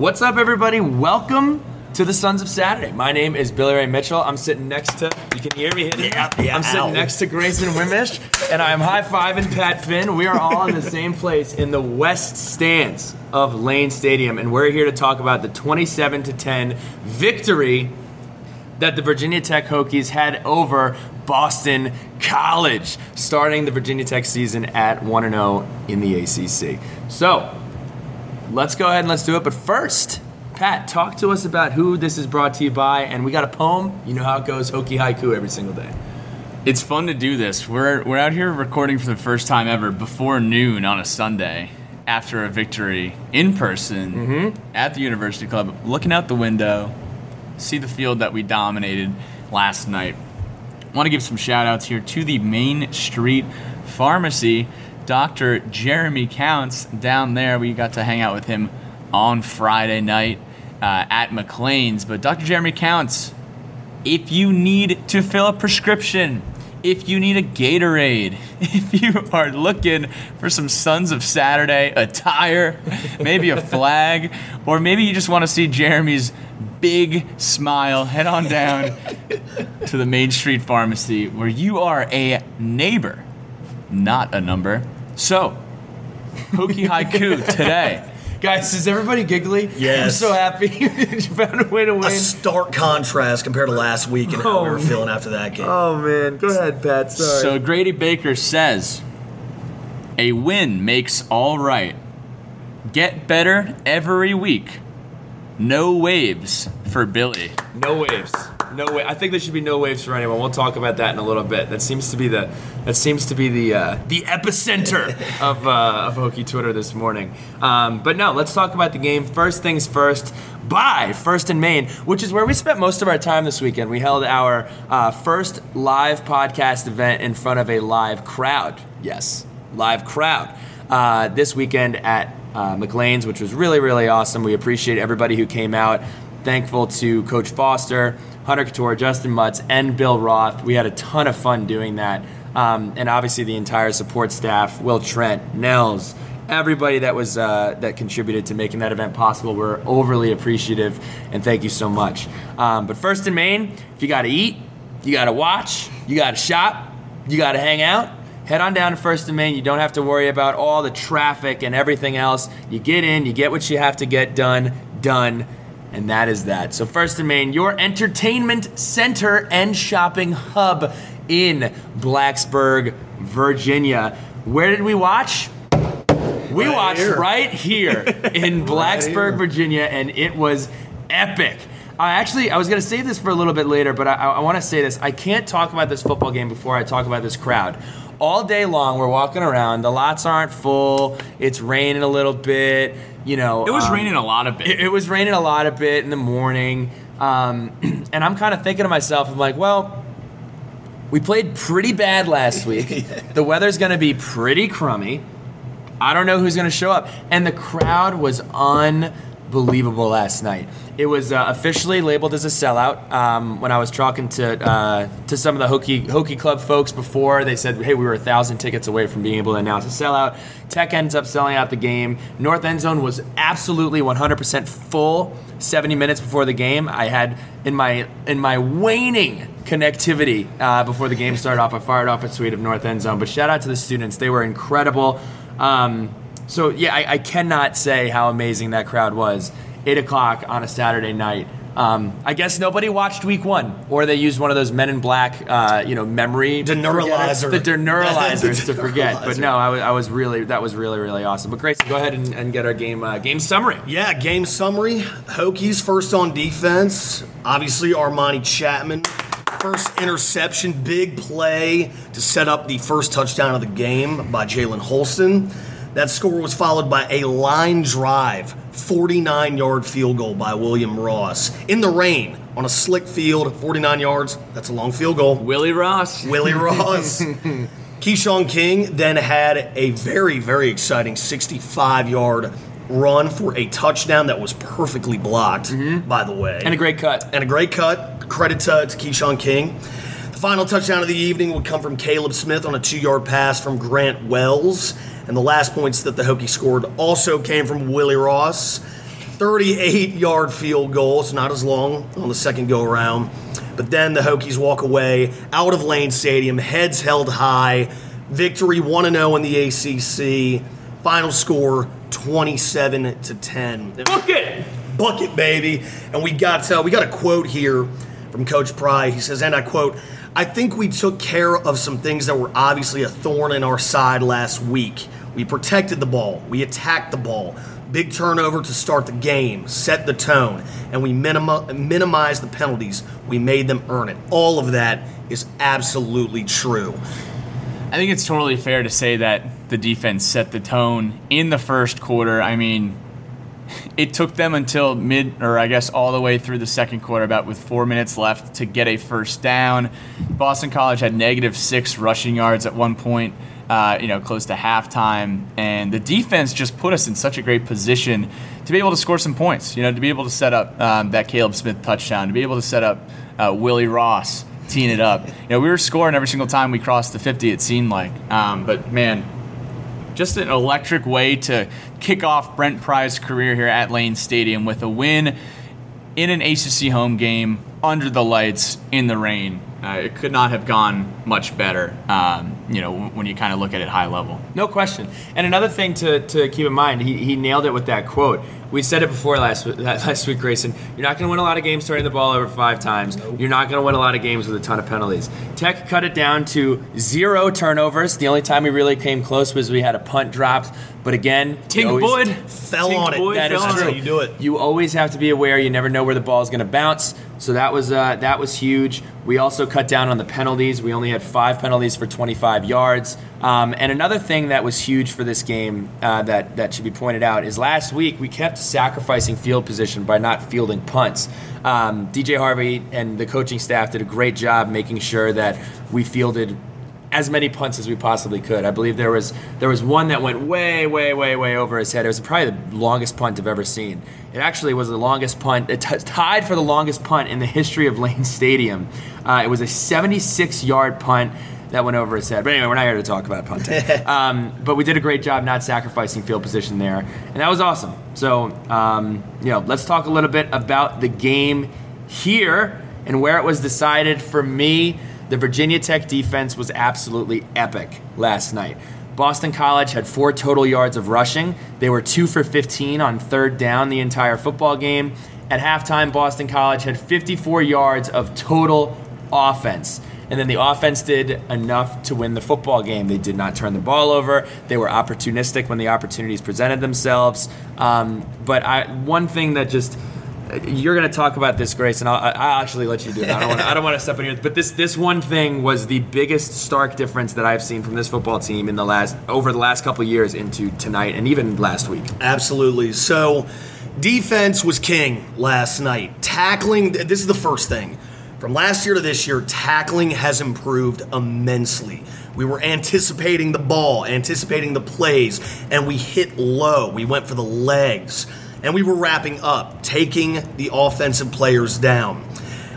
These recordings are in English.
What's up, everybody? Welcome to the Sons of Saturday. My name is Billy Ray Mitchell. I'm sitting next to, you can hear me hitting Yeah, yeah, I'm sitting ow. next to Grayson Wimish, and I'm high fiving Pat Finn. We are all in the same place in the West Stands of Lane Stadium, and we're here to talk about the 27 to 10 victory that the Virginia Tech Hokies had over Boston College, starting the Virginia Tech season at 1 0 in the ACC. So, let's go ahead and let's do it. But first, Pat, talk to us about who this is brought to you by. And we got a poem. You know how it goes Hokie Haiku every single day. It's fun to do this. We're we're out here recording for the first time ever before noon on a Sunday after a victory in person mm-hmm. at the University Club, looking out the window, see the field that we dominated last night. Want to give some shout outs here to the Main Street Pharmacy. Dr. Jeremy Counts down there. We got to hang out with him on Friday night uh, at McLean's. But Dr. Jeremy Counts, if you need to fill a prescription, if you need a Gatorade, if you are looking for some Sons of Saturday attire, maybe a flag, or maybe you just want to see Jeremy's big smile, head on down to the Main Street Pharmacy where you are a neighbor, not a number. So, Hokie Haiku today. Guys, is everybody giggly? I'm so happy you found a way to win. A stark contrast compared to last week and how we Oh, were man. feeling after that game. Oh, man. Go ahead, Pat. Sorry. So Grady Baker says, "A win makes all right. Get better every week. No waves for Billy." No waves. No way. I think there should be no waves for anyone. We'll talk about that in a little bit. That seems to be the that seems to be the uh, the epicenter of uh, of Hokie Twitter this morning. Um, but no, let's talk about the game. First things first. By First and Main, which is where we spent most of our time this weekend. We held our uh, first live podcast event in front of a live crowd. Yes, live crowd. Uh, this weekend at uh, McLean's, which was really, really awesome. We appreciate everybody who came out. Thankful to Coach Foster, Hunter Cattoor, Justin Mutts, and Bill Roth. We had a ton of fun doing that. Um, and obviously the entire support staff, Will Trent, Nels, everybody that was uh, that contributed to making that event possible. We're overly appreciative, and thank you so much. Um, but First and Main, if you got to eat, you got to watch, you got to shop, you got to hang out. Head on down to First and Main. You don't have to worry about all the traffic and everything else. You get in, you get what you have to get done, done, and that is that. So First and Main, your entertainment center and shopping hub in Blacksburg, Virginia. Where did we watch? We Right watched here. right here in Blacksburg, here. Virginia, and it was epic. I actually, I was gonna save this for a little bit later, but I, I want to say this. I can't talk about this football game before I talk about this crowd. All day long, we're walking around. The lots aren't full. It's raining a little bit. You know, It was um, raining a lot of bit. it, it was raining a lot of bit in the morning, um, and I'm kind of thinking to myself, I'm like, well, we played pretty bad last week. The weather's going to be pretty crummy. I don't know who's going to show up, and the crowd was unbelievable last night. It was uh, officially labeled as a sellout. Um, when I was talking to uh, to some of the Hokie Hokie Club folks before, they said, "Hey, we were a thousand tickets away from being able to announce a sellout." Tech ends up selling out the game. North End Zone was absolutely 100% full. 70 minutes before the game, I had in my in my waning connectivity uh, before the game started off. I fired off a tweet of North End Zone, but shout out to the students; they were incredible. Um, so yeah, I, I cannot say how amazing that crowd was. Eight o'clock on a Saturday night. Um, I guess nobody watched Week One, or they used one of those Men in Black, uh, you know, memory Deneuralizer. the deneuralizers to forget. But no, I was, I was really that was really really awesome. But Grayson, go ahead and, and get our game uh, game summary. Yeah, game summary. Hokies first on defense. Obviously, Armani Chapman. First interception, big play to set up the first touchdown of the game by Jalen Holston. That score was followed by a line drive, 49 yard field goal by William Ross. In the rain, on a slick field, 49 yards. That's a long field goal. Willie Ross. Willie Ross. Keshawn King then had a very, very exciting 65 yard run for a touchdown that was perfectly blocked, mm-hmm. by the way. And a great cut. And a great cut. Credit to, to Keshawn King. The final touchdown of the evening would come from Kaleb Smith on a two yard pass from Grant Wells. And the last points that the Hokies scored also came from Willie Ross. 38 yard field goal. It's not as long on the second go around. But then the Hokies walk away out of Lane Stadium, heads held high. Victory 1 0 in the ACC. Final score 27 to 10. Book it. Bucket, baby. And we got uh, we got a quote here from Coach Pry. He says, and I quote, I think we took care of some things that were obviously a thorn in our side last week. We protected the ball, we attacked the ball. Big turnover to start the game, set the tone, and we minimi- minimized the penalties. We made them earn it. All of that is absolutely true. I think it's totally fair to say that the defense set the tone in the first quarter. I mean, it took them until mid, or I guess all the way through the second quarter, about with four minutes left, to get a first down. Boston College had negative six rushing yards at one point, uh, you know, close to halftime, and the defense just put us in such a great position to be able to score some points. You know, to be able to set up um, that Kaleb Smith touchdown, to be able to set up uh, Willie Ross teeing it up. You know, we were scoring every single time we crossed the 50. It seemed like, um, but man, just an electric way to kick off Brent Pry's career here at Lane Stadium with a win in an ACC home game under the lights in the rain. Uh, it could not have gone much better, um, you know, when you kind of look at it high level. No question. And another thing to, to keep in mind, he, he nailed it with that quote. We said it before last last week, Grayson. You're not going to win a lot of games turning the ball over five times. Nope. You're not going to win a lot of games with a ton of penalties. Tech cut it down to zero turnovers. The only time we really came close was we had a punt dropped. But again, Tink Boyd fell Tink on it. Boyd that is fell on true. it. You do it. You always have to be aware. You never know where the ball is going to bounce. So that was uh, that was huge. We also cut down on the penalties. We only had five penalties for 25 yards. Um, and another thing that was huge for this game uh, that that should be pointed out is last week we kept sacrificing field position by not fielding punts. Um, DJ Harvey and the coaching staff did a great job making sure that we fielded as many punts as we possibly could. I believe there was there was one that went way, way, way, way over his head. It was probably the longest punt I've ever seen. It actually was the longest punt, it t- tied for the longest punt in the history of Lane Stadium. Uh, it was a 76-yard punt that went over his head. But anyway, we're not here to talk about punting. um, but we did a great job not sacrificing field position there, and that was awesome. So, um, you know, let's talk a little bit about the game here and where it was decided. For me, the Virginia Tech defense was absolutely epic last night. Boston College had four total yards of rushing. They were two for 15 on third down the entire football game. At halftime, Boston College had 54 yards of total offense. And then the offense did enough to win the football game. They did not turn the ball over. They were opportunistic when the opportunities presented themselves. Um, but I, one thing that just you're going to talk about this, Grace, and I'll, I'll actually let you do it. I don't want to, step in here, but this this one thing was the biggest stark difference that I've seen from this football team in the last over the last couple years into tonight and even last week. Absolutely. So, defense was king last night. Tackling, this is the first thing. From last year to this year, tackling has improved immensely. We were anticipating the ball, anticipating the plays, and we hit low. We went for the legs, and we were wrapping up, taking the offensive players down.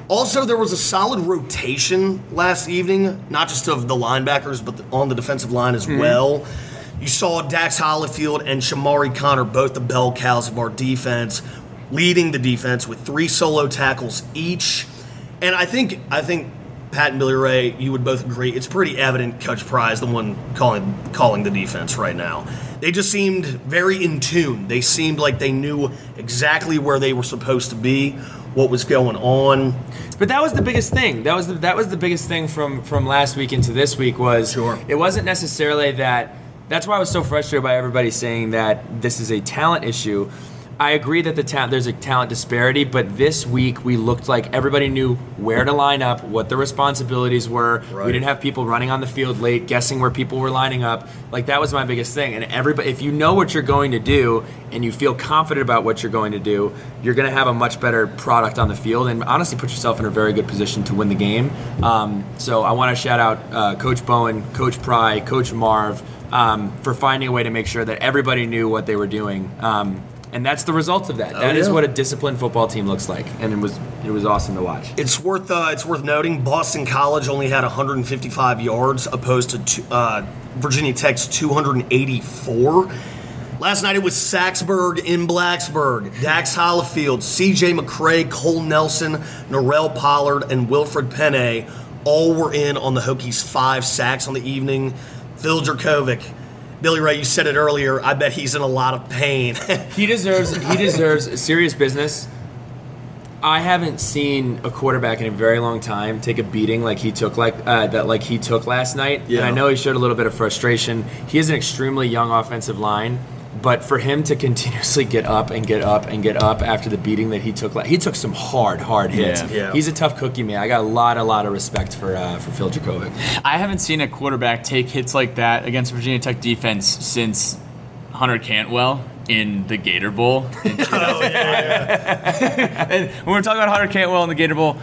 Also, there was a solid rotation last evening, not just of the linebackers, but on the defensive line as mm-hmm. well. You saw Dax Hollifield and Chamarri Conner, both the bell cows of our defense, leading the defense with three solo tackles each. And I think I think Pat and Billy Ray, you would both agree, it's pretty evident Coach Pry is the one calling calling the defense right now. They just seemed very in tune. They seemed like they knew exactly where they were supposed to be, what was going on. But that was the biggest thing. That was the, that was the biggest thing from from last week into this week was Sure. it wasn't necessarily that. That's why I was so frustrated by everybody saying that this is a talent issue. I agree that the there's a talent disparity, but this week we looked like everybody knew where to line up, what the responsibilities were. Right. We didn't have people running on the field late, guessing where people were lining up. Like that was my biggest thing. And everybody, if you know what you're going to do and you feel confident about what you're going to do, you're going to have a much better product on the field, and honestly, put yourself in a very good position to win the game. Um, so I want to shout out uh, Coach Bowen, Coach Pry, Coach Marve um, for finding a way to make sure that everybody knew what they were doing. Um, and that's the result of that. That is Oh, yeah. what a disciplined football team looks like, and it was it was awesome to watch. It's worth uh, it's worth noting Boston College only had 155 yards opposed to two, uh, Virginia Tech's 284. Last night it was Saxburg in Blacksburg. Dax Hollifield, CJ McCray, Cole Nelson, Norell Pollard, and Wilfried Pene all were in on the Hokies' five sacks on the evening. Phil Jurkovec, Billy Ray, you said it earlier. I bet he's in a lot of pain. He deserves he deserves serious business. I haven't seen a quarterback in a very long time take a beating like he took like uh, that like he took last night. And Yeah. I know he showed a little bit of frustration. He has an extremely young offensive line, but for him to continuously get up and get up and get up after the beating that he took, he took some hard, hard hits. Yeah. Yeah. He's a tough cookie, man. I got a lot, a lot of respect for uh, for Phil Jurkovec. I haven't seen a quarterback take hits like that against Virginia Tech defense since Hunter Cantwell in the Gator Bowl. in and when we're talking about Hunter Cantwell in the Gator Bowl,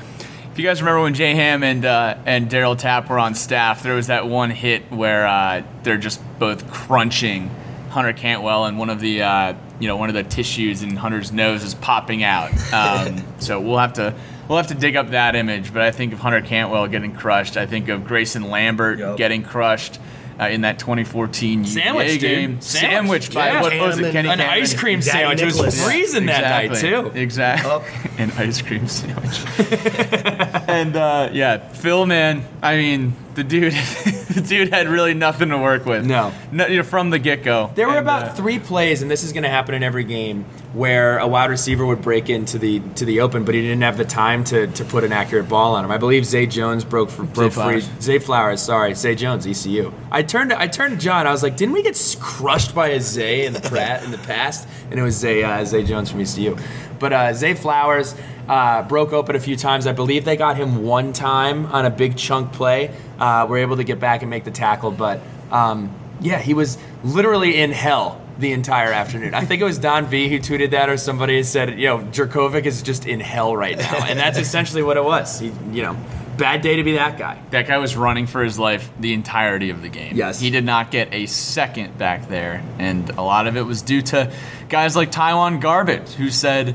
if you guys remember when Jay Ham and uh, and Darryl Tapp were on staff, there was that one hit where uh, they're just both crunching Hunter Cantwell, and one of the uh, you know one of the tissues in Hunter's nose is popping out. Um, so we'll have to. We'll have to dig up that image, but I think of Hunter Cantwell getting crushed. I think of Grayson Lambert Yup. getting crushed uh, in that 2014 Sandwich, UVA dude. game. Sandwich. Sandwiched by Yeah. what was it? Kenny An Cannon? ice cream Daddy sandwich. It was Nicholas. freezing that night exactly. too. Exactly. Up. An ice cream sandwich. and uh, yeah, Phil, man. I mean, the dude, the dude had really nothing to work with. No. you know, from the get go. There were about three plays, and this is going to happen in every game, where a wide receiver would break into the to the open, but he didn't have the time to, to put an accurate ball on him. I believe Zay Jones broke for, broke free. Flowers. Zay Flowers, sorry, Zay Jones, ECU. I turned to, I turned to John. I was like, didn't we get crushed by a Zay in the pra- in the past? And it was Zay uh, Zay Jones from ECU. But uh, Zay Flowers uh, broke open a few times. I believe they got him one time on a big chunk play. Uh, were able to get back and make the tackle, but um, yeah, he was literally in hell the entire afternoon. I think it was Don V who tweeted that, or somebody said, you know, Jurkovec is just in hell right now, and that's essentially what it was. He, you know, bad day to be that guy. That guy was running for his life the entirety of the game. Yes. He did not get a second back there. And a lot of it was due to guys like TyJuan Garbutt, who said,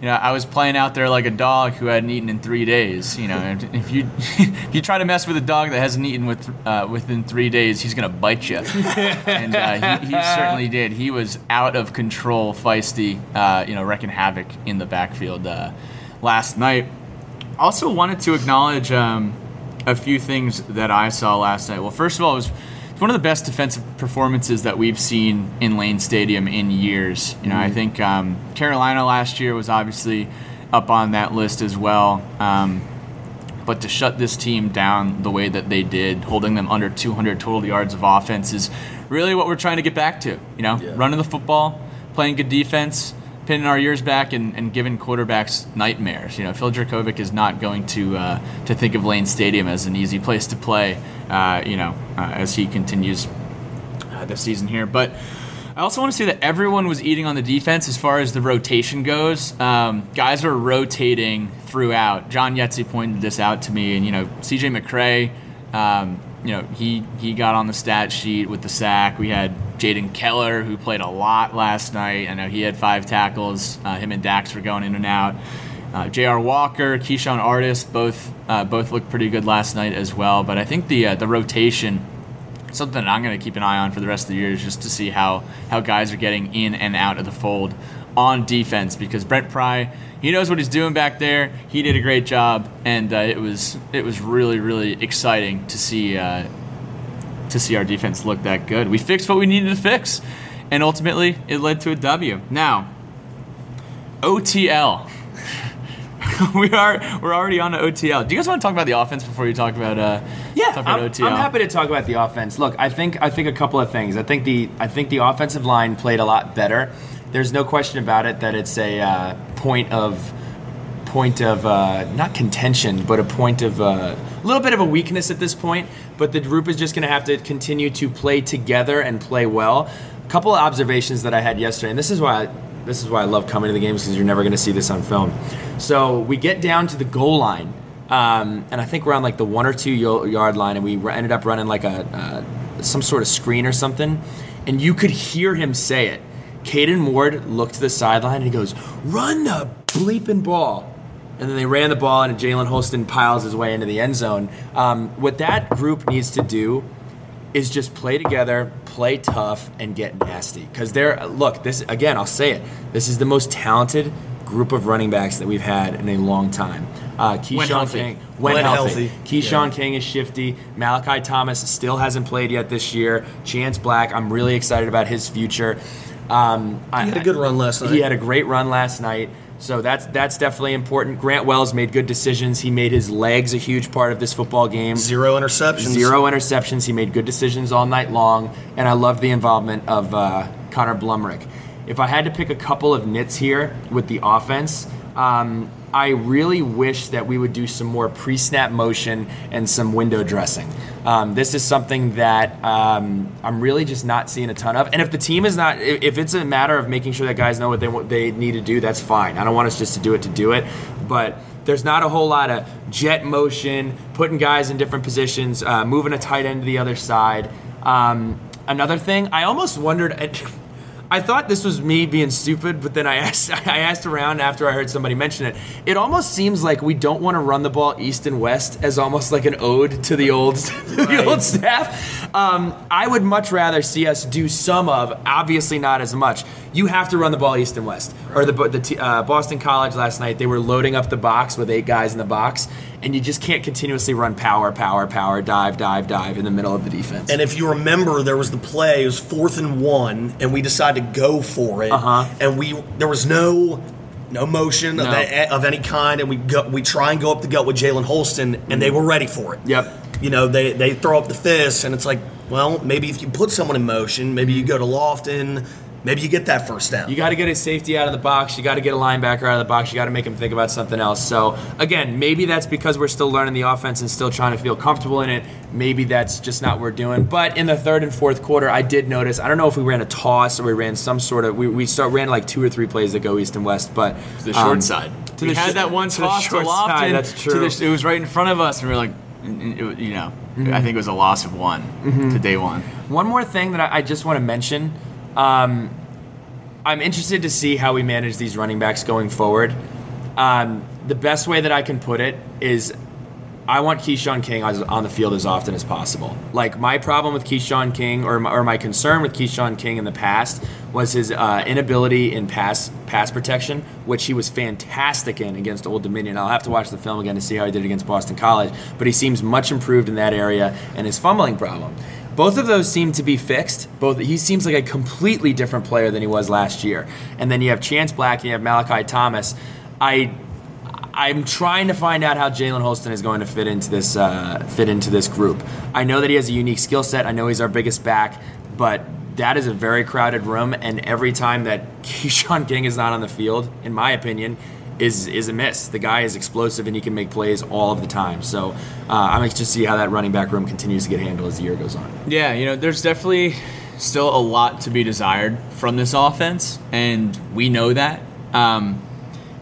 you know, I was playing out there like a dog who hadn't eaten in three days. You know, if you if you try to mess with a dog that hasn't eaten with uh, within three days, he's gonna bite you. and uh, he, he certainly did. He was out of control, feisty, uh, you know, wrecking havoc in the backfield uh, last night also wanted to acknowledge um, a few things that I saw last night. Well, first of all, it was one of the best defensive performances that we've seen in Lane Stadium in years. You know, I think um, Carolina last year was obviously up on that list as well. Um, but to shut this team down the way that they did, holding them under 200 total yards of offense, is really what we're trying to get back to. You know, Yeah. running the football, playing good defense, pinning our ears back, and, and giving quarterbacks nightmares. You know, Phil Jurkovec is not going to uh, to think of Lane Stadium as an easy place to play. Uh, you know, uh, as he continues uh, this season here, but. I also want to say that everyone was eating on the defense as far as the rotation goes. Um, guys were rotating throughout. John Yetzi pointed this out to me, and you know, CJ McCray, um, you know, he he got on the stat sheet with the sack. We had Jaden Keller who played a lot last night. I know he had five tackles. Uh, him and Dax were going in and out. Uh, J.R. Walker, Keyshawn Artist, both uh, both looked pretty good last night as well. But I think the uh, the rotation something I'm going to keep an eye on for the rest of the year is just to see how how guys are getting in and out of the fold on defense because Brent Pry he knows what he's doing back there. He did a great job, and uh, it was it was really really exciting to see uh, to see our defense look that good. We fixed what we needed to fix, and ultimately it led to a W. Now OTL. we are we're already on to OTL. Do you guys want to talk about the offense before you talk about uh Yeah, talk about I'm, OTL? I'm happy to talk about the offense. Look, I think I think a couple of things. I think the I think the offensive line played a lot better. There's no question about it that it's a uh, point of point of uh, not contention, but a point of uh, a little bit of a weakness at this point. But the group is just going to have to continue to play together and play well. A couple of observations that I had yesterday, and this is why I, this is why I love coming to the games because you're never going to see this on film. So we get down to the goal line, um, and I think we're on like the one or two yard line, and we ended up running like a uh, some sort of screen or something, and you could hear him say it. Caden Ward looked to the sideline and he goes, "Run the bleeping ball." And then they ran the ball, and Jalen Holston piles his way into the end zone. Um, what that group needs to do is just play together, play tough, and get nasty. Because they're look this again. I'll say it. This is the most talented group of running backs that we've had in a long time. Uh, Keshawn healthy. King, when, When healthy. healthy. Keshawn Yeah. King is shifty. Malachi Thomas still hasn't played yet this year. Chance Black, I'm really excited about his future. Um, I- He had a good run last night. He had a great run last night. So that's that's definitely important. Grant Wells made good decisions. He made his legs a huge part of this football game. Zero interceptions. Zero interceptions. He made good decisions all night long, and I loved the involvement of uh, Connor Blumrick. If I had to pick a couple of nits here with the offense, um, I really wish that we would do some more pre-snap motion and some window dressing. Um, this is something that um, I'm really just not seeing a ton of. And if the team is not, if if it's a matter of making sure that guys know what they what they need to do, that's fine. I don't want us just to do it to do it, but there's not a whole lot of jet motion, putting guys in different positions, uh, moving a tight end to the other side. Um, another thing, I almost wondered. I thought this was me being stupid, but then I asked I asked around after I heard somebody mention it. It almost seems like we don't want to run the ball east and west as almost like an ode to the old the old staff. Um, I would much rather see us do some of, obviously not as much. You have to run the ball east and west. Or the the uh, Boston College last night, they were loading up the box with eight guys in the box, and you just can't continuously run power, power, power, dive, dive, dive in the middle of the defense. And if you remember, there was the play. It was fourth and one, and we decided to go for it. Uh-huh. And we there was no no motion No. Of, a- of any kind, and we go, we try and go up the gut with Jalen Holston, and they were ready for it. Yep. You know, they they throw up the fist, and it's like, well, maybe if you put someone in motion, maybe you go to Lofton, maybe you get that first down. You got to get a safety out of the box. You got to get a linebacker out of the box. You got to make him think about something else. So again, maybe that's because we're still learning the offense and still trying to feel comfortable in it. Maybe that's just not what we're doing. But in the third and fourth quarter, I did notice. I don't know if we ran a toss or we ran some sort of. We, we start ran like two or three plays that go east and west. But To the short um, side. to we the had sh- that one to toss to, Lofton. side, that's to true. the- it was right in front of us, and we were like, and- and it- you know, I think it was a loss of one Mm-hmm. to day one. One more thing that I, I just want to mention. Um, I'm interested to see how we manage these running backs going forward. Um, the best way that I can put it is I want Keshawn King on the field as often as possible. Like my problem with Keshawn King, or my, or my concern with Keshawn King in the past, was his uh, inability in pass pass protection, which he was fantastic in against Old Dominion. I'll have to watch the film again to see how he did against Boston College, but he seems much improved in that area and his fumbling problem. Both of those seem to be fixed. Both he seems like a completely different player than he was last year. And then you have Chance Black, and you have Malachi Thomas. I I'm trying to find out how Jalen Holston is going to fit into this uh, fit into this group. I know that he has a unique skill set. I know he's our biggest back, but that is a very crowded room, and every time that Keshawn King is not on the field, in my opinion, is is a miss. The guy is explosive and he can make plays all of the time. So uh, I'm anxious to see how that running back room continues to get handled as the year goes on. Yeah, you know, there's definitely still a lot to be desired from this offense, and we know that. Um,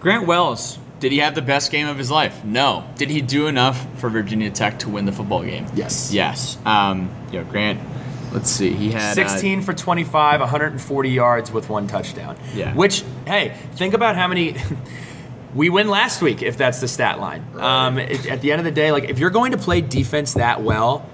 Grant Wells, did he have the best game of his life? No. Did he do enough for Virginia Tech to win the football game? Yes. Yes. Um, you know, Grant. Let's see. He had uh, 16 for 25, 140 yards with one touchdown. Yeah. Which, hey, think about how many. we win last week if that's the stat line. Um, at the end of the day, like if you're going to play defense that well,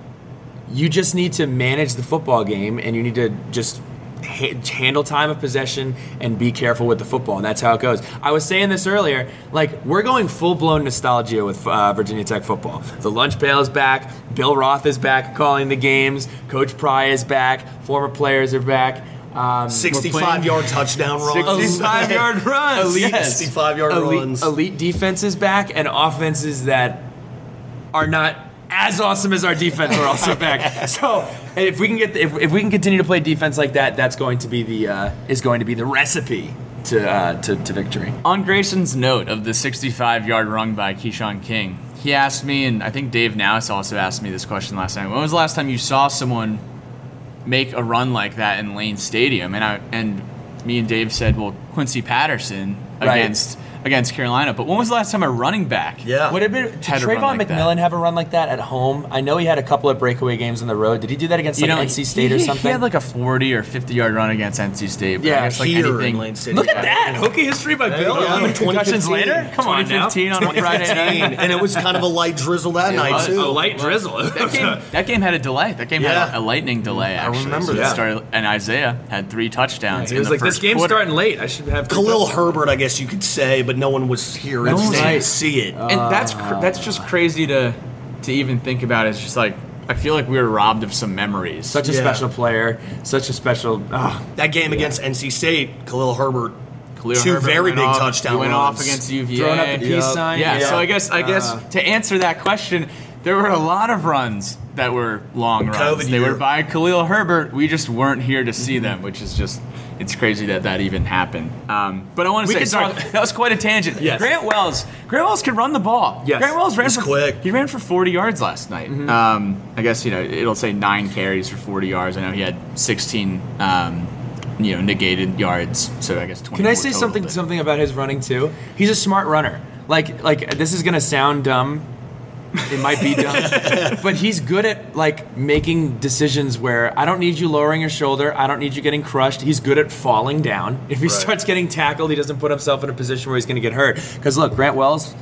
you just need to manage the football game and you need to just ha- handle time of possession and be careful with the football and that's how it goes. I was saying this earlier like we're going full-blown nostalgia with uh, virginia tech football. The lunch pail is back bill roth is back calling the games coach pry is back former players are back um, 65 yard touchdown runs. 65 yard runs. Elite- yes. 65 yard elite, runs. elite defenses back and offenses that are not as awesome as our defense are also back. So if we can get if, if we can continue to play defense like that, that's going to be the uh, is going to be the recipe to uh, to, to victory. On Grayson's note of the 65 yard run by Keshawn King, he asked me, and I think Dave Nowis also asked me this question last night. When was the last time you saw someone make a run like that in Lane Stadium? And I and me and Dave said, well, Quincy Patterson Right. against against Carolina. But when was the last time a running back? Yeah. Would it been did Had Travon like that. McMillian have a run like that at home? I know he had a couple of breakaway games on the road. Did he do that against like NC State he, or something? He had like a 40 or 50 yard run against NC State. But Yeah, I guess like Here anything. in Lane City. Look at that Hokie history by Bill. go. Eleven concussions 2015. later. Come on now. on a Friday night. and it was kind of a light drizzle that night was. too. A light drizzle. That game, that game had a delay. That game Yeah. had a, a lightning delay. Actually, I remember So that. started, and Isaiah had three touchdowns. He in was the like, "This first game's quarter. starting late. I should have." Khalil Herbert, I guess you could say, but no one was here No in one the was- state Right. to see it. and that's cr- that's just crazy to to even think about. It's just like I feel like we were robbed of some memories. Such a Yeah. special player. Such a special. Oh, that game against NC State, Khalil Herbert, Khalil two Herbert very went big off- touchdown He went runs. off against UVA. throwing up the peace Yep. sign. Yeah, Yeah. so I guess I guess Uh, to answer that question, there were a lot of runs that were long runs. COVID they year. were by Khalil Herbert. We just weren't here to see them, which is just it's crazy that that even happened. Um, but I want to say sorry, talk- that was quite a tangent. Yes. Grant Wells, Grant Wells can run the ball. Yes. Grant Wells ran He's for quick. He ran for 40 yards last night. Mm-hmm. Um, I guess you know it'll say nine carries for 40 yards. I know he had 16. Um, you know, negated yards. So I guess 20. Can I say something something about his running too? He's a smart runner. Like like this is gonna sound dumb. It might be dumb, but he's good at like making decisions where I don't need you lowering your shoulder. I don't need you getting crushed. He's good at falling down. If he starts getting tackled, he doesn't put himself in a position where he's going to get hurt. Because look, Grant Wells,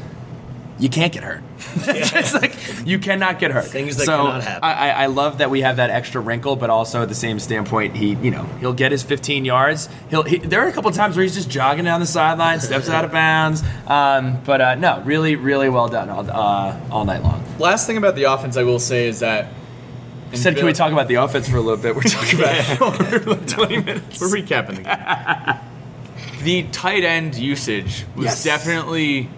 you can't get hurt. it's like you cannot get hurt. Things that so cannot happen. I, I, love that we have that extra wrinkle, but also at the same standpoint, he you know he'll get his 15 yards. He'll he, there are a couple times where he's just jogging down the sideline, steps out of bounds. Um, but uh, no, really, really well done all, uh, all night long. Last thing about the offense, I will say is that. Said, can we talk about the offense for a little bit? We're talking about like 20 minutes. We're recapping the game. the tight end usage was Yes. definitely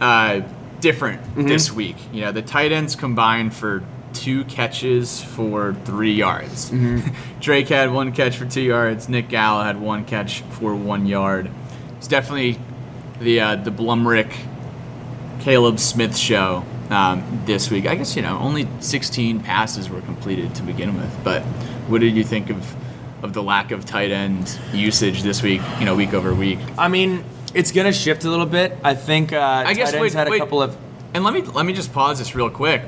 uh, different Mm-hmm. this week. You know, the tight ends combined for two catches for three yards. Mm-hmm. Drake had one catch for two yards. Nick Gallo had one catch for one yard. It's definitely the uh, the Blumrick Kaleb Smith show um, this week. I guess you know only 16 passes were completed to begin with. But what did you think of of the lack of tight end usage this week? You know, week over week. I mean, it's gonna shift a little bit. I think. Uh, I guess wait, had a wait. couple of. And let me let me just pause this real quick.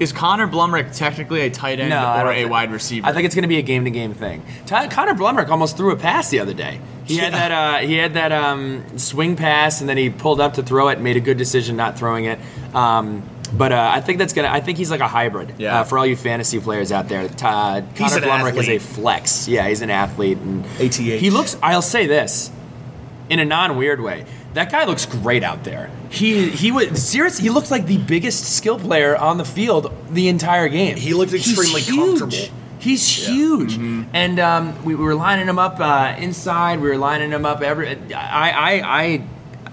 Is Connor Blumrick technically a tight end No, or a think- wide receiver? I think it's going to be a game to game thing. Ty- Connor Blumrick almost threw a pass the other day. He had that. Uh, he had that um, swing pass, and then he pulled up to throw it. and Made a good decision not throwing it. Um, but uh, I think that's gonna. I think he's like a hybrid. Yeah. Uh, for all you fantasy players out there, He's Connor Blumrick is a flex. Yeah, he's an athlete. And ATH. He looks. I'll say this, in a non weird way. That guy looks great out there. He he was serious. He looks like the biggest skill player on the field the entire game. He looked He's extremely huge. comfortable. He's huge, and um, we, we were lining him up uh, inside. We were lining him up every. I I I.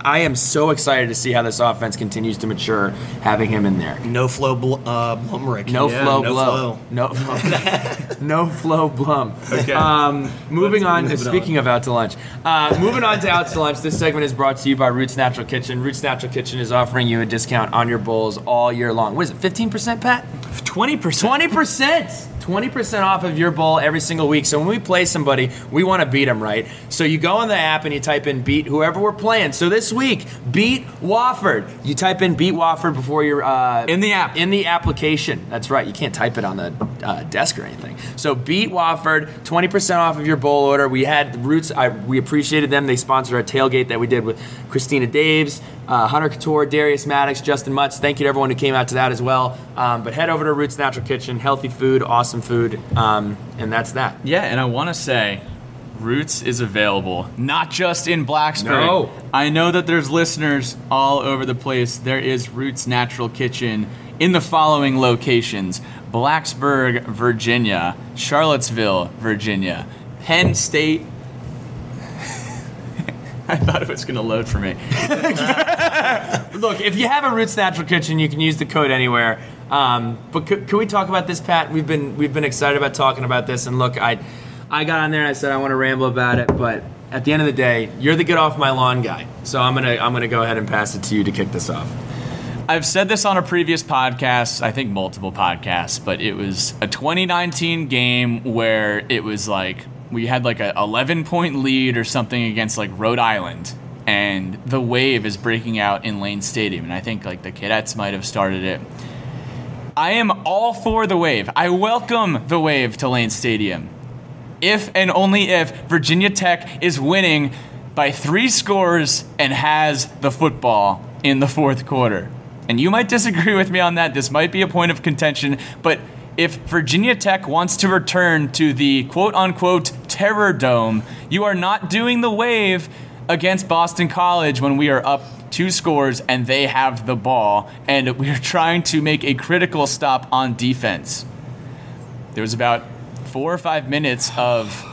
I am so excited to see how this offense continues to mature, having him in there. No flow, bl- uh, Blumrick. No Yeah, flow, no blow. flow. No, no flow, blum. Okay. Um, moving on. moving speaking of out to lunch, uh, moving on to out to lunch. This segment is brought to you by Roots Natural Kitchen. Roots Natural Kitchen is offering you a discount on your bowls all year long. What is it? Fifteen percent, Pat? Twenty percent. Twenty percent. 20% off of your bowl every single week. So when we play somebody, we want to beat them, right? So you go on the app and you type in beat whoever we're playing. So this week, beat Wofford. You type in beat Wofford before you're uh, In the app. In the application. That's right. You can't type it on the uh, desk or anything. So beat Wofford, 20% off of your bowl order. We had Roots. I, we appreciated them. They sponsored our tailgate that we did with Christina Daves, uh, Hunter Cattoor, Darius Maddox, Justin Mutts. Thank you to everyone who came out to that as well. Um, but head over to Roots Natural Kitchen. Healthy food, awesome food, um, and that's that. Yeah, and I want to say, Roots is available not just in Blacksburg. No. I know that there's listeners all over the place. There is Roots Natural Kitchen in the following locations: Blacksburg, Virginia; Charlottesville, Virginia; Penn State. I thought it was going to load for me. Look, if you have a Roots Natural Kitchen, you can use the code anywhere. Um, but c- can we talk about this, Pat? We've been we've been excited about talking about this, and look, I I got on there and I said I want to ramble about it, but at the end of the day, you're the get off my lawn guy, so I'm gonna I'm gonna go ahead and pass it to you to kick this off. I've said this on a previous podcast, I think multiple podcasts, but it was a 2019 game where it was like we had like a 11 point lead or something against like Rhode Island, and the wave is breaking out in Lane Stadium, and I think like the cadets might have started it. I am all for the wave. I welcome the wave to Lane Stadium. If and only if Virginia Tech is winning by three scores and has the football in the fourth quarter. And you might disagree with me on that. This might be a point of contention, but if Virginia Tech wants to return to the quote unquote terror dome, you are not doing the wave against Boston College when we are up two scores and they have the ball, and we are trying to make a critical stop on defense. There was about four or five minutes of,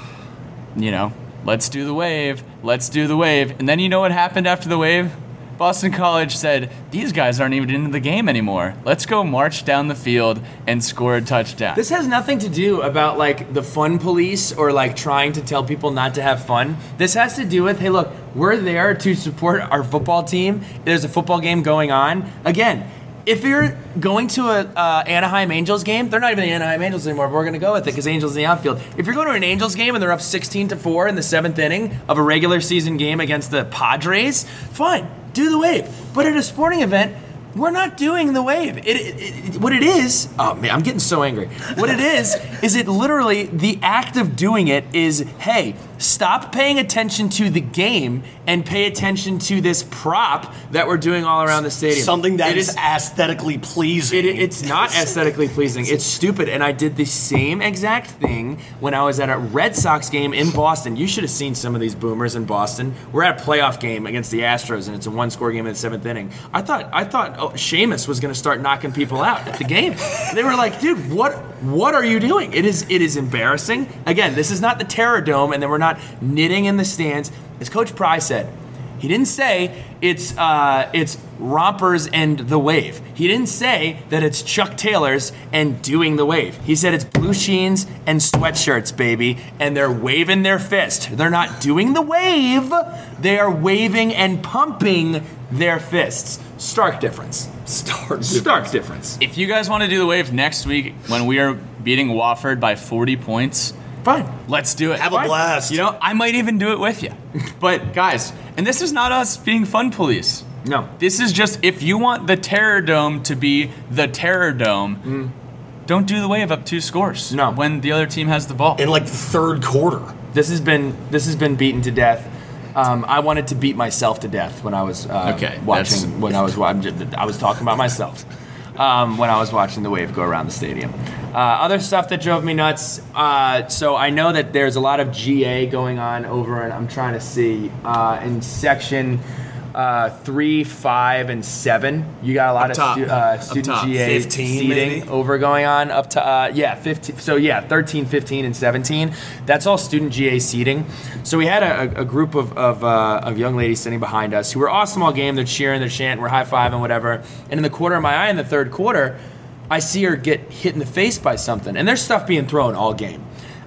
you know, let's do the wave, let's do the wave. And then you know what happened after the wave? Boston College said, These guys aren't even into the game anymore. Let's go march down the field and score a touchdown. This has nothing to do about like the fun police or like trying to tell people not to have fun. This has to do with hey, look, we're there to support our football team. There's a football game going on. Again, if you're going to a uh, Anaheim Angels game, they're not even the Anaheim Angels anymore. But we're going to go with it because Angels in the outfield. If you're going to an Angels game and they're up 16 to four in the seventh inning of a regular season game against the Padres, fine, do the wave. But at a sporting event, we're not doing the wave. It, it, it, what it is, oh man, I'm getting so angry. What it is, is it literally the act of doing it is, hey, stop paying attention to the game and pay attention to this prop that we're doing all around the stadium. Something that It is, aesthetically pleasing. it, it's not aesthetically pleasing. It's stupid. And I did the same exact thing when I was at a Red Sox game in Boston. You should have seen some of these boomers in Boston. We're at a playoff game against the Astros, and it's a one-score game in the seventh inning. I thought I thought oh, Seamus was going to start knocking people out at the game. They were like, "Dude, what what are you doing?" It is it is embarrassing. Again, this is not the Terror Dome, and then we're not knitting in the stands. As Coach Pry said, he didn't say it's uh, it's rompers and the wave. He didn't say that it's Chuck Taylors and doing the wave. He said it's blue jeans and sweatshirts, baby, and they're waving their fist. They're not doing the wave. They are waving and pumping their fists. Stark difference. Stark. Stark difference. if you guys want to do the wave next week when we are beating Wofford by 40 points, Fine. let's do it. Have a blast. You know, I might even do it with you. But guys, and this is not us being fun police. No. This is just if you want the Terror Dome to be the Terror Dome, don't do the wave up two scores. No. When the other team has the ball. in like the third quarter. This has been this has been beaten to death. Um, I wanted to beat myself to death when I was uh, Okay, watching. When I was wa- I'm just- I was talking about myself um, when I was watching the wave go around the stadium. Uh, other stuff that drove me nuts. Uh, so I know that there's a lot of GA going on over, and I'm trying to see uh, in section. Uh, three, five, and seven. You got a lot of stu- uh, student. GA 15 seating maybe? over going on up to uh, yeah 15 so yeah 13 15 and 17 that's all student ga seating so we had a, a group of, of, uh, of young ladies sitting behind us who were awesome all game they're cheering they're chanting we're high-fiving whatever and in the corner of my eye in the third quarter i see her get hit in the face by something and there's stuff being thrown all game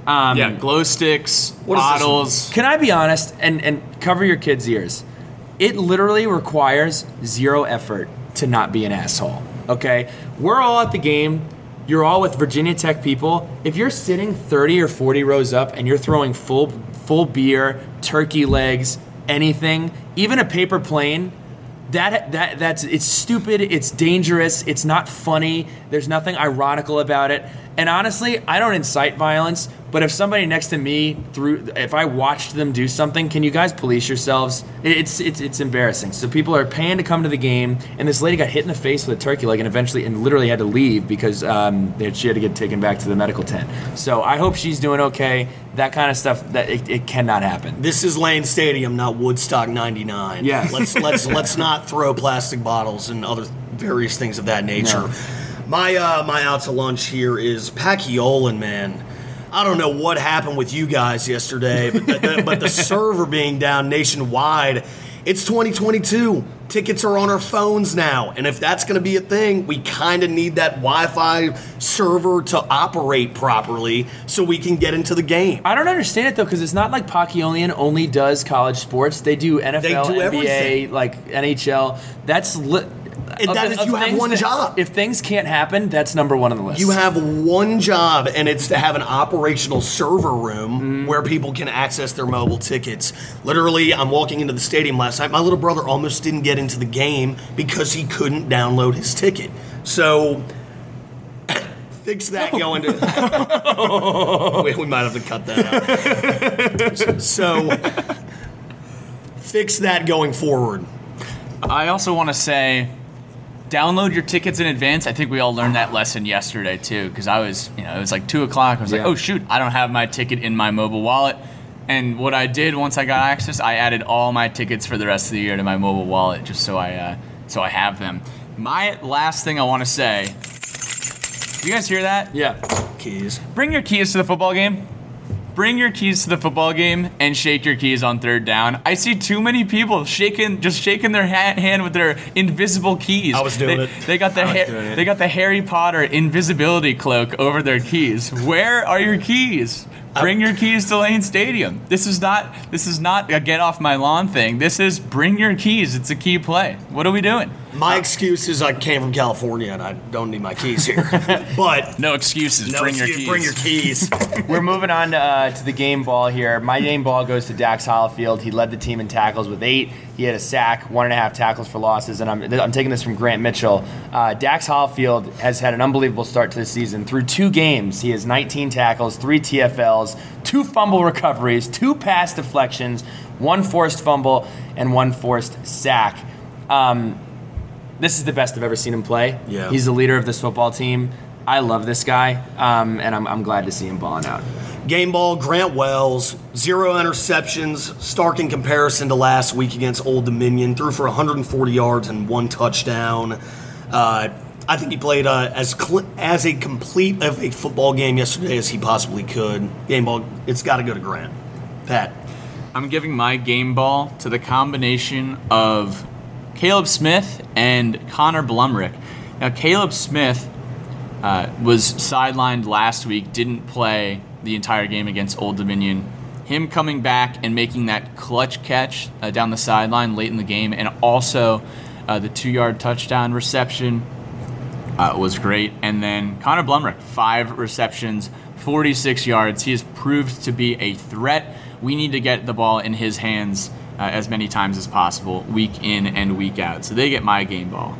um, yeah, glow sticks, What is this? bottles. can I be honest and, and cover your kids' ears? It literally requires zero effort to not be an asshole. Okay? We're all at the game. You're all with Virginia Tech people. If you're sitting 30 or 40 rows up and you're throwing full full beer, turkey legs, anything, even a paper plane, that that that's it's stupid, it's dangerous, it's not funny. There's nothing ironical about it. And honestly, I don't incite violence, but if somebody next to me through if I watched them do something, can you guys police yourselves? It's it's it's embarrassing. So people are paying to come to the game, and this lady got hit in the face with a turkey leg and eventually and literally had to leave because um, she had to get taken back to the medical tent. So I hope she's doing okay. That kind of stuff that it, it cannot happen. This is Lane Stadium, not Woodstock '99. Yeah, Let's let's let's not throw plastic bottles and other various things of that nature. No. My uh, my out to lunch here is Paciolan, man. I don't know what happened with you guys yesterday, but the, the, but the server being down nationwide, it's 2022. Tickets are on our phones now, and if that's going to be a thing, we kind of need that Wi-Fi server to operate properly so we can get into the game. I don't understand it though, because it's not like Paciolan only does college sports. They do NFL, They do NBA, everything. like NHL. That's li- And Of that of you have one that- job. If things can't happen, that's number one on the list. You have one job, and it's to have an operational server room Mm-hmm. where people can access their mobile tickets. Literally, I'm walking into the stadium last night. My little brother almost didn't get into the game because he couldn't download his ticket. So, fix that going to. we, we might have to cut that out. so, fix that going forward. I also want to say, download your tickets in advance. I think we all learned that lesson yesterday too, because I was, you know, it was like two o'clock. I was Yeah. like, oh shoot, I don't have my ticket in my mobile wallet. And what I did once I got access, I added all my tickets for the rest of the year to my mobile wallet, just so I, uh, so I have them. My last thing I want to say. You guys hear that? yeah. Keys. Bring your keys to the football game. Bring your keys to the football game and shake your keys on third down. I see too many people shaking, just shaking their ha- hand with their invisible keys. I was doing they, it. They got the ha- they got the Harry Potter invisibility cloak over their keys. Where are your keys? Bring your keys to Lane Stadium. This is not this is not a get off my lawn thing. This is bring your keys. It's a key play. What are we doing? My excuse is I came from California and I don't need my keys here. but No excuses. no bring your excuse, keys. bring your keys. We're moving on uh, to the game ball here. My game ball goes to Dax Hollifield. He led the team in tackles with eight. He had a sack, one and a half tackles for losses, and I'm, I'm taking this from Grant Mitchell. Uh, Dax Hollifield has had an unbelievable start to the season. Through two games, he has 19 tackles, three TFLs, two fumble recoveries, two pass deflections, one forced fumble, and one forced sack. Um, this is the best I've ever seen him play. Yeah. He's the leader of this football team. I love this guy, um, and I'm, I'm glad to see him balling out. Game ball, Grant Wells, zero interceptions, stark in comparison to last week against Old Dominion. Threw for 140 yards and one touchdown. Uh, I think he played uh, as cl- as a complete of a football game yesterday as he possibly could. Game ball, it's got to go to Grant. Pat. I'm giving my game ball to the combination of Kaleb Smith and Connor Blumrick. Now, Kaleb Smith uh, was sidelined last week, didn't play the entire game against Old Dominion. Him coming back and making that clutch catch uh, down the sideline late in the game, and also uh, the two yard touchdown reception uh, was great. And then Connor Blumrick, five receptions, 46 yards. He has proved to be a threat. We need to get the ball in his hands uh, as many times as possible, week in and week out. So they get my game ball.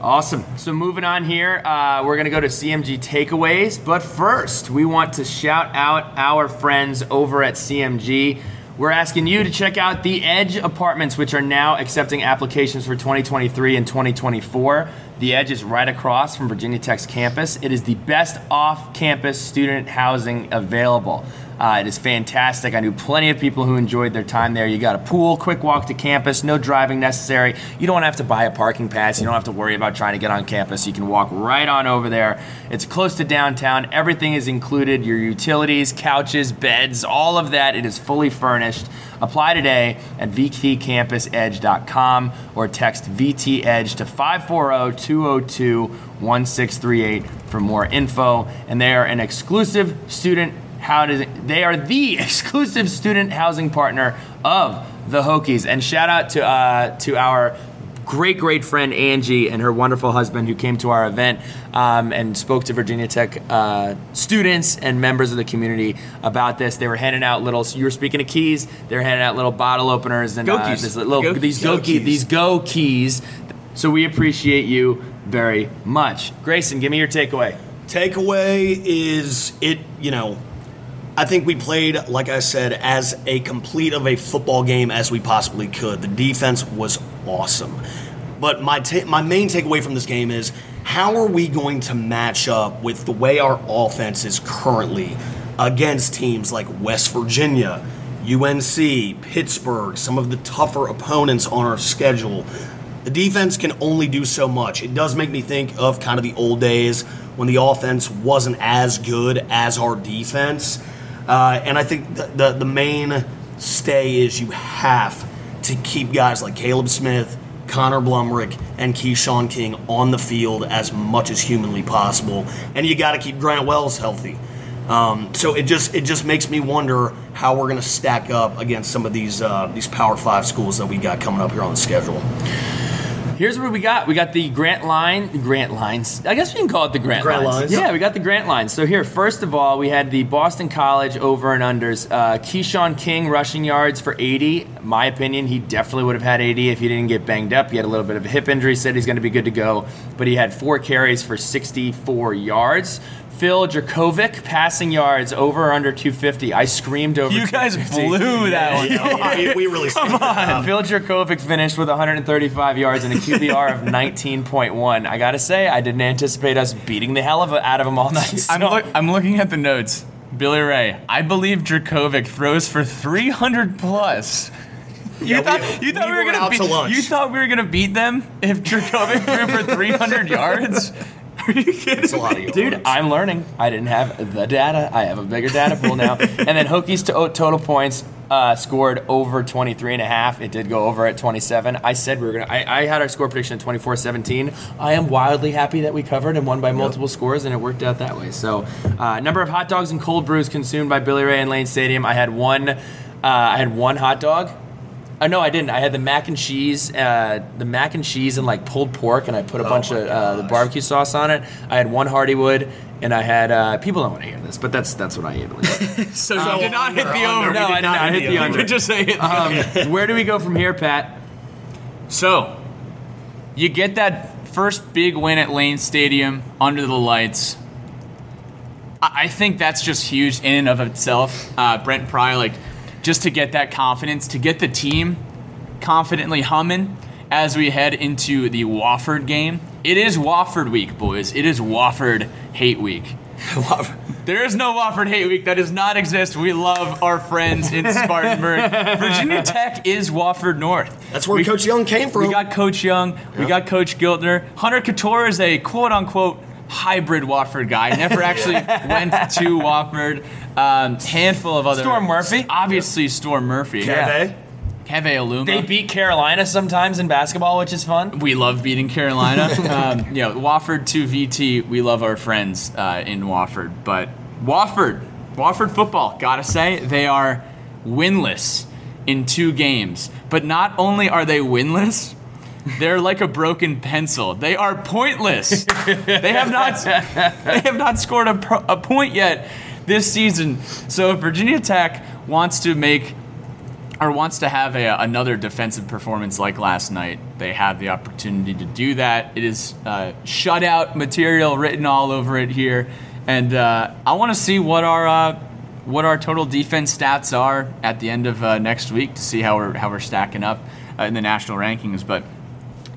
Awesome. So moving on here, uh, we're gonna go to CMG takeaways. But first, we want to shout out our friends over at CMG. We're asking you to check out the Edge Apartments, which are now accepting applications for 2023 and 2024. The Edge is right across from Virginia Tech's campus. It is the best off-campus student housing available. Uh, it is fantastic. I knew plenty of people who enjoyed their time there. You got a pool, quick walk to campus, no driving necessary. You don't have to buy a parking pass. You don't have to worry about trying to get on campus. You can walk right on over there. It's close to downtown. Everything is included your utilities, couches, beds, all of that. It is fully furnished. Apply today at vtcampusedge.com or text VTEdge to 540 202 1638 for more info. And they are an exclusive student how does it, they are the exclusive student housing partner of the Hokies. And shout out to uh, to our great great friend Angie and her wonderful husband who came to our event um, and spoke to Virginia Tech uh, students and members of the community about this. They were handing out little. You were speaking of keys. They were handing out little bottle openers and Go uh, keys. this little Go- these go go, key, keys. these go keys. So we appreciate you very much. Grayson, give me your takeaway. Takeaway is it, you know, I think we played, like I said, as a complete of a football game as we possibly could. The defense was awesome. But my my main takeaway from this game is how are we going to match up with the way our offense is currently against teams like West Virginia, UNC, Pittsburgh, some of the tougher opponents on our schedule? The defense can only do so much. It does make me think of kind of the old days when the offense wasn't as good as our defense. Uh, and I think the, the, the main stay is you have to keep guys like Kaleb Smith, Connor Blumrick, and Keshawn King on the field as much as humanly possible. And you got to keep Grant Wells healthy. Um, so it just it just makes me wonder how we're going to stack up against some of these uh, these Power Five schools that we got coming up here on the schedule. Here's what we got. We got the Grant Line, Grant Lines. I guess we can call it the Grant, Grant Lines. Lines. Yeah, we got the Grant Lines. So here, first of all, we had the Boston College over and unders. Uh, Keshawn King rushing yards for 80. My opinion, he definitely would have had 80 if he didn't get banged up. He had a little bit of a hip injury. Said he's going to be good to go, but he had four carries for 64 yards. Phil Jurkovec passing yards over or under 250. I screamed over. You guys blew that one. Yeah, we, we really Come on. Um, Phil Jurkovec finished with 135 yards and a QBR of 19.1. I gotta say, I didn't anticipate us beating the hell of out of him all night. I'm, look, I'm looking at the notes. Billy Ray, I believe Jurkovec throws for 300 plus. You Yeah, thought, we- you thought we we, were were gonna out beat, to lunch. You thought we were gonna beat them if Jurkovec threw for 300 yards? Are you kidding? It's a lot of yards. Dude, I'm learning. I didn't have the data. I have a bigger data pool now. and then Hokies to total points uh, scored over 23 and a half. It did go over at 27. I said we were going to, I had our score prediction at 24 17. I am wildly happy that we covered and won by multiple scores, and it worked out that way. So, uh, number of hot dogs and cold brews consumed by Billy Ray in Lane Stadium. I had one, uh, I had one hot dog. Uh, no, I didn't. I had the mac and cheese, uh, the mac and cheese and like pulled pork, and I put a bunch of uh, the barbecue sauce on it. I had one Hardywood, and I had uh, people don't want to hear this, but that's that's what I ate. believe. So you did not hit the under, over. under. no, I did not hit the You under. just say it. Um, where do we go from here, Pat? So, you get that first big win at Lane Stadium under the lights. I I think that's just huge in and of itself. Uh, Brent Pry, like, just to get that confidence, to get the team confidently humming as we head into the Wofford game. It is Wofford week, boys. It is Wofford hate week. There is no Wofford Hate Week. That does not exist. We love our friends in Spartanburg. Virginia Tech is Wofford North. That's where We- Coach Young came from. we got Coach Young. We got Coach Giltner. Hunter Cattoor is a quote unquote hybrid Wofford guy. Never actually went to Wofford. Um, handful of other. Storm Murphy. Obviously, Storm Murphy. Keve. Keve Aluma. They beat Carolina sometimes in basketball, which is fun. we love beating Carolina. um, you know, Wofford to VT. We love our friends uh, in Wofford. But Wofford, Wofford football, gotta say, they are winless in two games. But not only are they winless, they're like a broken pencil. They are pointless. they have not. They have not scored a, pro, a point yet this season. So if Virginia Tech wants to make or wants to have a, another defensive performance like last night, they have the opportunity to do that. It is uh, shutout material written all over it here, and uh, I want to see what our uh, what our total defense stats are at the end of uh, next week to see how we're how we're stacking up uh, in the national rankings. But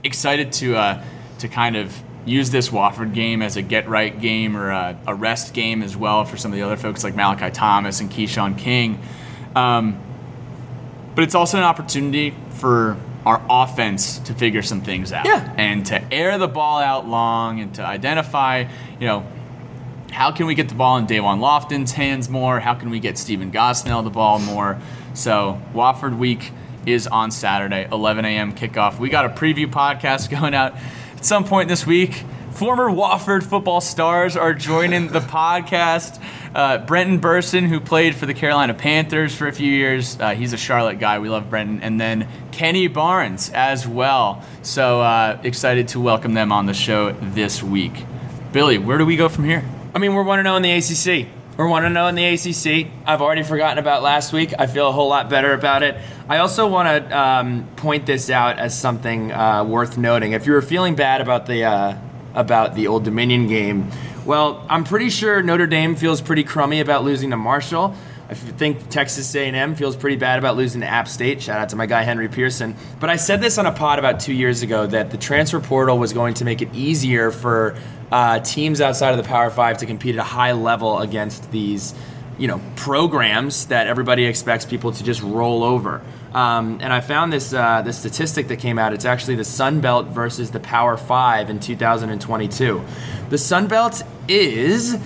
excited to uh, to kind of use this Wofford game as a get right game or a, a rest game as well for some of the other folks like Malachi Thomas and Keshawn King. Um, but it's also an opportunity for our offense to figure some things out Yeah. and to air the ball out long and to identify, you know, how can we get the ball in Da'Wain Lofton's hands more? How can we get Stephen Gosnell the ball more? So Wofford Week is on Saturday, 11 a.m. kickoff. We got a preview podcast going out at some point this week. Former Wofford football stars are joining the podcast. Uh, Brenton Bersin, who played for the Carolina Panthers for a few years, uh, he's a Charlotte guy. We love Brenton. And then Kenny Barnes as well. So uh, excited to welcome them on the show this week. Billy, where do we go from here? I mean, we're 1 0 in the ACC. We're 1 0 in the ACC. I've already forgotten about last week. I feel a whole lot better about it. I also want to um, point this out as something uh, worth noting. If you were feeling bad about the uh, about the Old Dominion game, well, I'm pretty sure Notre Dame feels pretty crummy about losing to Marshall. I think Texas A&M feels pretty bad about losing to App State. Shout out to my guy Henry Pearson. But I said this on a pod about two years ago that the transfer portal was going to make it easier for uh, teams outside of the Power Five to compete at a high level against these, you know, programs that everybody expects people to just roll over. Um, and I found this uh, this statistic that came out. It's actually the Sun Belt versus the Power Five in 2022. The Sun Belt is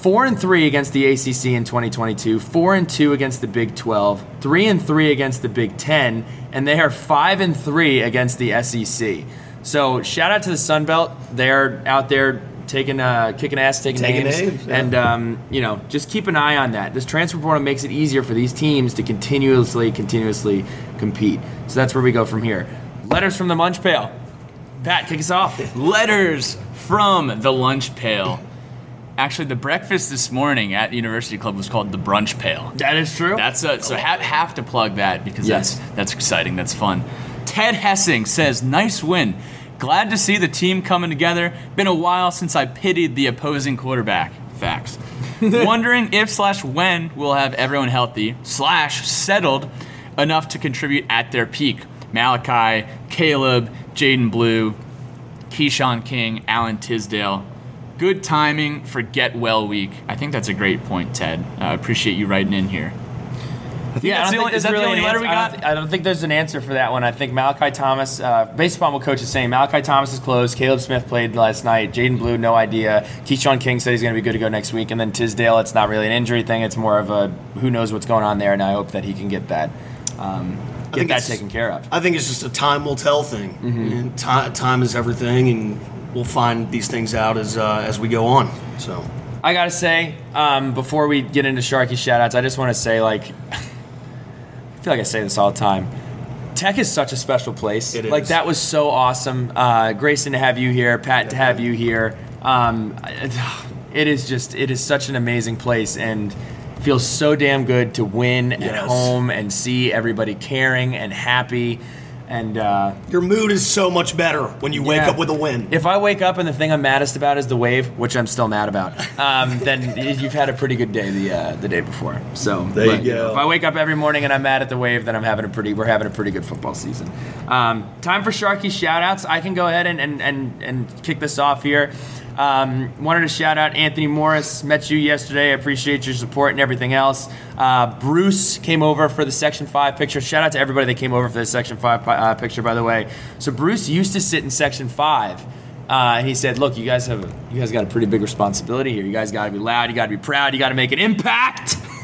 four and three against the ACC in 2022, four and two against the Big 12, three and three against the Big 10, and they are five and three against the SEC. So shout out to the Sun Belt. They're out there taking, uh, kicking ass, taking, Taking names, names, yeah. and um, you know just keep an eye on that. This transfer portal makes it easier for these teams to continuously, continuously compete. So that's where we go from here. Letters from the Munch Pail. Pat, kick us off. Letters from the lunch pail. Actually, the breakfast this morning at University Club was called the brunch pail. That is true. That's a, so ha- have to plug that because Yes. that's that's exciting. That's fun. Ted Hessing says, "Nice win. Glad to see the team coming together. Been a while since I pitied the opposing quarterback. Facts. Wondering if slash when we'll have everyone healthy slash settled enough to contribute at their peak. Malachi, Kaleb, Jadan Blue, Keshawn King, Alan Tisdale. Good timing for Get Well Week. I think that's a great point, Ted. I appreciate you writing in here. Yeah, that's I the don't only- think is there's that the only an letter answer. we I got? don't, thi- I don't think there's an answer for that one. I think Malachi Thomas, uh, based upon what coach is saying, Malachi Thomas is closed. Kaleb Smith played last night. Jadan Blue, no idea. Keshawn King said he's going to be good to go next week. And then Tisdale, it's not really an injury thing. It's more of a who knows what's going on there. And I hope that he can get that, um, get think that taken care of. I think it's just a time will tell thing. Mm-hmm. And ti- time is everything, and we'll find these things out as uh, as we go on. So I gotta say, um, before we get into Sharky shoutouts, I just want to say, like, I feel like I say this all the time. Tech is such a special place. It Like that was so awesome. Uh, Grayson to have you here, Pat to have you here. Um, it is just it is such an amazing place and feels so damn good to win at home and see everybody caring and happy. And uh, your mood is so much better when you wake yeah. up with a win. If I wake up and the thing I'm maddest about is the wave, which I'm still mad about, um, then you've had a pretty good day the uh, the day before. So There you but, know, go. if I wake up every morning and I'm mad at the wave, then I'm having a pretty we're having a pretty good football season. Um, time for Sharky shoutouts. I can go ahead and and, and, and kick this off here. Um, wanted to shout out Anthony Morris. Met you yesterday. I appreciate your support and everything else. Uh, Bruce came over for the Section 5 picture. Shout out to everybody that came over for the Section 5 uh, picture, by the way. So Bruce used to sit in Section 5. Uh, he said, "Look, you guys have you guys got a pretty big responsibility here. You guys got to be loud. You got to be proud. You got to make an impact.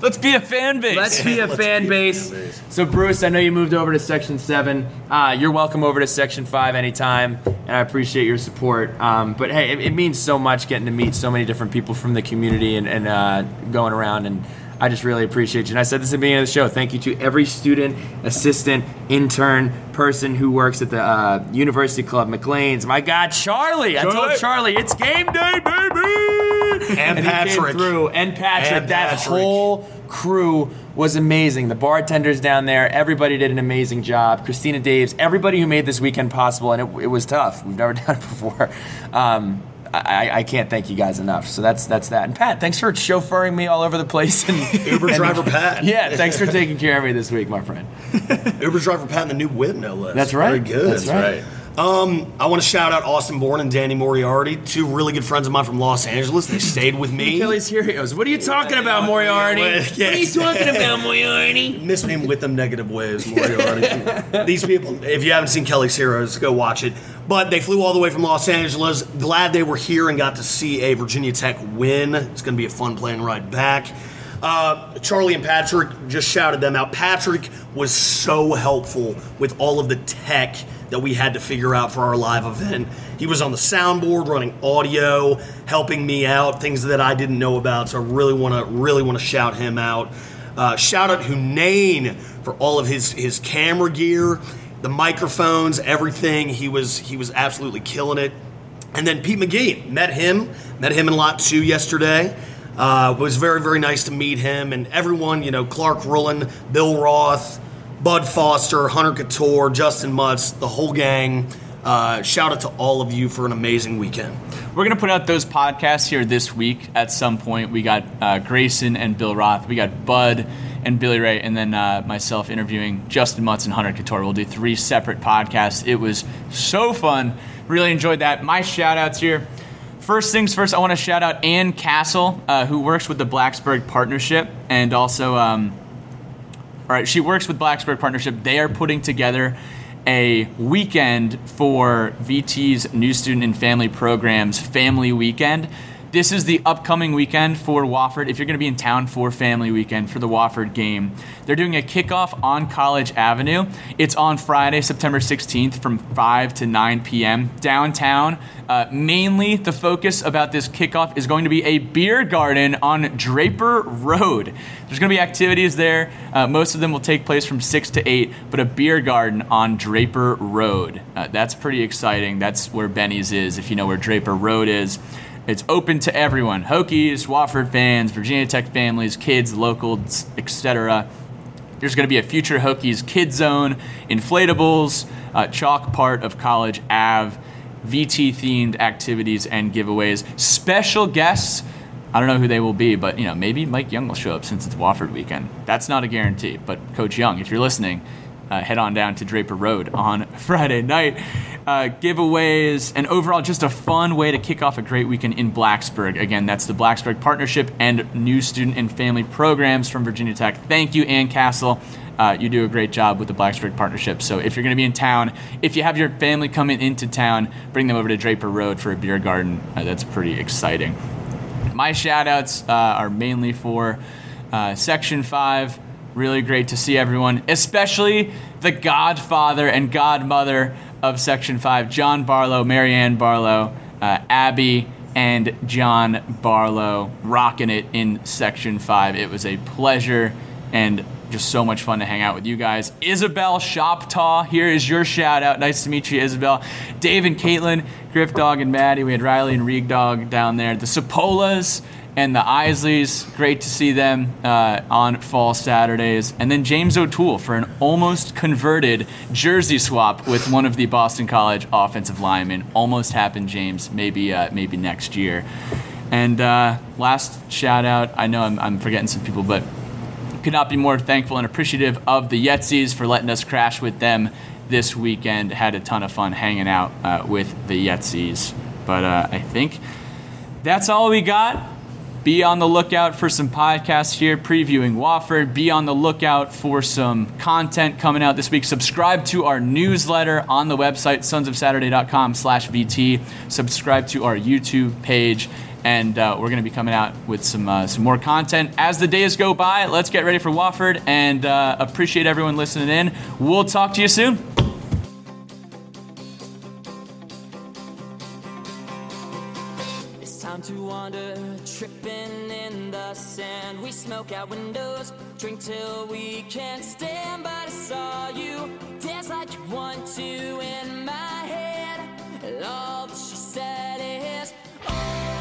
Let's be a fan base. Let's be a Let's fan be a base. fan base. So, Bruce, I know you moved over to Section 7. Uh, you're welcome over to Section 5 anytime, and I appreciate your support. Um, but hey, it, it means so much getting to meet so many different people from the community and, and uh, going around, and I just really appreciate you. And I said this at the beginning of the show thank you to every student, assistant, intern, person who works at the uh, University Club, McLean's. My God, Charlie! I told Charlie. Charlie, it's game day, baby! And came Patrick. through, and Patrick. And that Patrick. whole crew was amazing. The bartenders down there, everybody did an amazing job. Christina Daves, everybody who made this weekend possible, and it, it was tough. We've never done it before. Um, I, I can't thank you guys enough. So that's that's that. And Pat, thanks for chauffeuring me all over the place. And Uber driver Pat. yeah, thanks for taking care of me this week, my friend. Uber driver Pat and the new whip, no less. That's right. Very good. That's right. Um, I want to shout out Austin Bourne and Danny Moriarty, two really good friends of mine from Los Angeles. They stayed with me. Achilles heroes. What are you talking about, Moriarty? Yeah, What are you talking about, Moriarty? Miss me with them negative waves, Moriarty. These people, if you haven't seen Kelly's Heroes, go watch it. But they flew all the way from Los Angeles. Glad they were here and got to see a Virginia Tech win. It's going to be a fun plane ride back. Uh, Charlie and Patrick just shouted them out. Patrick was so helpful with all of the tech that we had to figure out for our live event. He was on the soundboard running audio, helping me out, things that I didn't know about. So I really want to really want to shout him out. Uh, shout out Hunain for all of his his camera gear, the microphones, everything. He was he was absolutely killing it. And then Pete McGee, met him, met him in lot two yesterday. Uh, it was very very nice to meet him and everyone. You know, Clark Rullen, Bill Roth, Bud Foster, Hunter Cattoor, Justin Mutts, the whole gang. Uh, shout out to all of you for an amazing weekend. We're gonna put out those podcasts here this week at some point. We got uh, Grayson and Bill Roth. We got Bud and Billy Ray, and then uh, myself interviewing Justin Mutts and Hunter Cattoor. We'll do three separate podcasts. It was so fun. Really enjoyed that. My shout outs here. First things first, I want to shout out Ann Castle, uh, who works with the Blacksburg Partnership, and also, um, all right, she works with Blacksburg Partnership. They are putting together a weekend for VT's New Student and Family Programs Family Weekend. This is the upcoming weekend for Wofford. If you're going to be in town for family weekend for the Wofford game, they're doing a kickoff on College Avenue. It's on Friday, September 16th from 5 to 9 p.m. downtown. Uh, mainly, the focus about this kickoff is going to be a beer garden on Draper Road. There's going to be activities there. Uh, most of them will take place from 6 to 8, but a beer garden on Draper Road. Uh, that's pretty exciting. That's where Benny's is, if you know where Draper Road is. It's open to everyone Hokies, Wofford fans, Virginia Tech families, kids, locals, etc. There's going to be a future Hokies kid zone, inflatables, uh, chalk part of College Ave, VT themed activities and giveaways. Special guests. I don't know who they will be, but you know maybe Mike Young will show up since it's Wofford weekend. That's not a guarantee, but Coach Young, if you're listening, uh, head on down to Draper Road on Friday night. Uh, giveaways and overall just a fun way to kick off a great weekend in Blacksburg. Again, that's the Blacksburg Partnership and new student and family programs from Virginia Tech. Thank you, Ann Castle. Uh, you do a great job with the Blacksburg Partnership. So if you're going to be in town, if you have your family coming into town, bring them over to Draper Road for a beer garden. Uh, that's pretty exciting. My shout outs uh, are mainly for uh, Section 5. Really great to see everyone, especially the godfather and godmother of Section 5, John Barlow, Marianne Barlow, uh, Abby, and John Barlow rocking it in Section 5. It was a pleasure and just so much fun to hang out with you guys. Isabel Shoptaw, here is your shout out. Nice to meet you, Isabel. Dave and Caitlin, Griff Dog and Maddie. We had Riley and Reeg Dog down there. The Sapolas and the Isleys, great to see them uh, on fall Saturdays. And then James O'Toole for an almost converted jersey swap with one of the Boston College offensive linemen. Almost happened, James. Maybe uh, maybe next year. And uh, last shout out, I know I'm, I'm forgetting some people, but could not be more thankful and appreciative of the Yetsies for letting us crash with them this weekend. Had a ton of fun hanging out uh, with the Yetsies. But uh, I think that's all we got. Be on the lookout for some podcasts here previewing Wofford. Be on the lookout for some content coming out this week. Subscribe to our newsletter on the website, sonsofsaturday.com slash VT. Subscribe to our YouTube page and uh, we're going to be coming out with some uh, some more content as the days go by. Let's get ready for Wofford, and uh, appreciate everyone listening in. We'll talk to you soon. Tripping in the sand. We smoke out windows, drink till we can't stand. But I saw you dance like you want to in my head. And all that she said is, Oh,